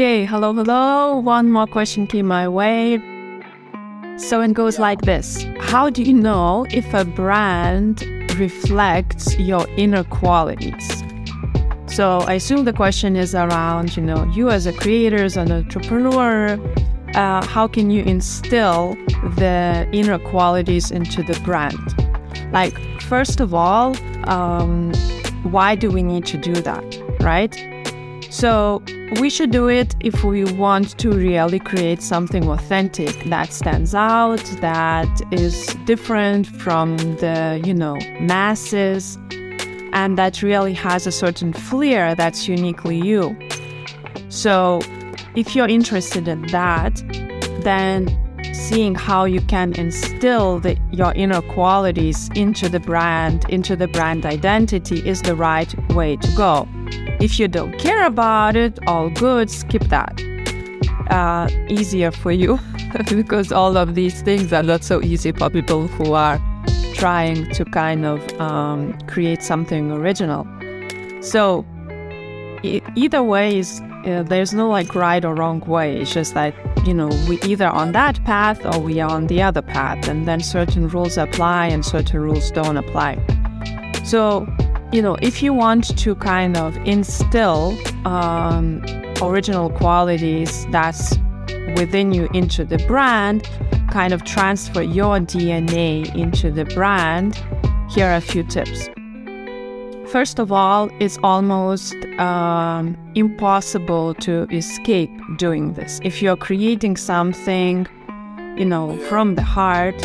Okay, hello, hello. One more question came my way. So it goes like this How do you know if a brand reflects your inner qualities? So I assume the question is around, you know, you as a creator, as an entrepreneur, uh, how can you instill the inner qualities into the brand? Like, first of all, um, why do we need to do that, right? So we should do it if we want to really create something authentic that stands out, that is different from the, you know, masses, and that really has a certain flair that's uniquely you. So if you're interested in that, then seeing how you can instill the, your inner qualities into the brand, into the brand identity is the right way to go. If you don't care about it, all good, skip that. Uh, easier for you because all of these things are not so easy for people who are trying to kind of um, create something original. So, e- either way is uh, there's no like right or wrong way. It's just that you know we either on that path or we are on the other path, and then certain rules apply and certain rules don't apply. So you know, if you want to kind of instill um, original qualities that's within you into the brand, kind of transfer your DNA into the brand, here are a few tips. First of all, it's almost um, impossible to escape doing this. If you're creating something, you know, from the heart,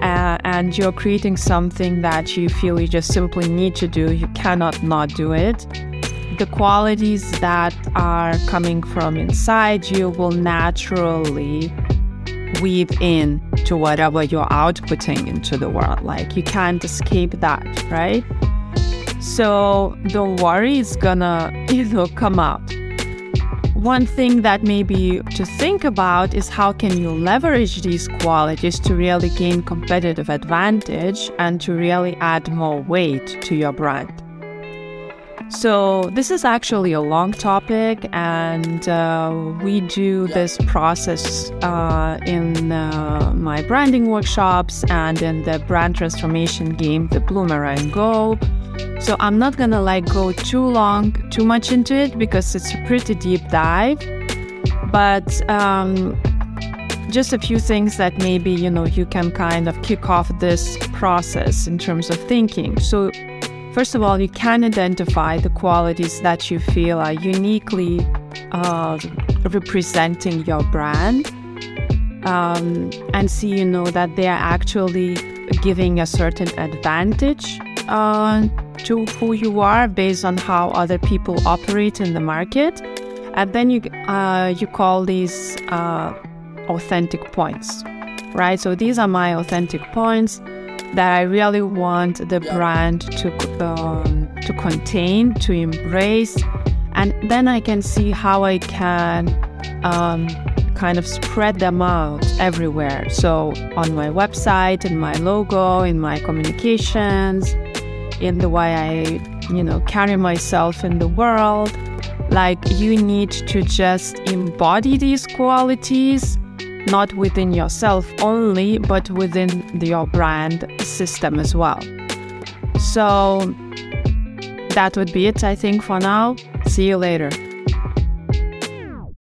uh, and you're creating something that you feel you just simply need to do, you cannot not do it. The qualities that are coming from inside you will naturally weave in to whatever you're outputting into the world. Like you can't escape that, right? So don't worry, it's gonna, you know, come out. One thing that maybe to think about is how can you leverage these qualities to really gain competitive advantage and to really add more weight to your brand. So, this is actually a long topic, and uh, we do this process uh, in uh, my branding workshops and in the brand transformation game, the Bloomerang Go. So, I'm not gonna like go too long, too much into it because it's a pretty deep dive. But um, just a few things that maybe you know you can kind of kick off this process in terms of thinking. So, First of all, you can identify the qualities that you feel are uniquely uh, representing your brand um, and see, you know, that they are actually giving a certain advantage uh, to who you are based on how other people operate in the market. And then you, uh, you call these uh, authentic points, right? So these are my authentic points that I really want the brand to um, to contain, to embrace, and then I can see how I can um, kind of spread them out everywhere. So on my website, in my logo, in my communications, in the way I, you know, carry myself in the world. Like you need to just embody these qualities not within yourself only, but within your brand system as well. So that would be it, I think, for now. See you later.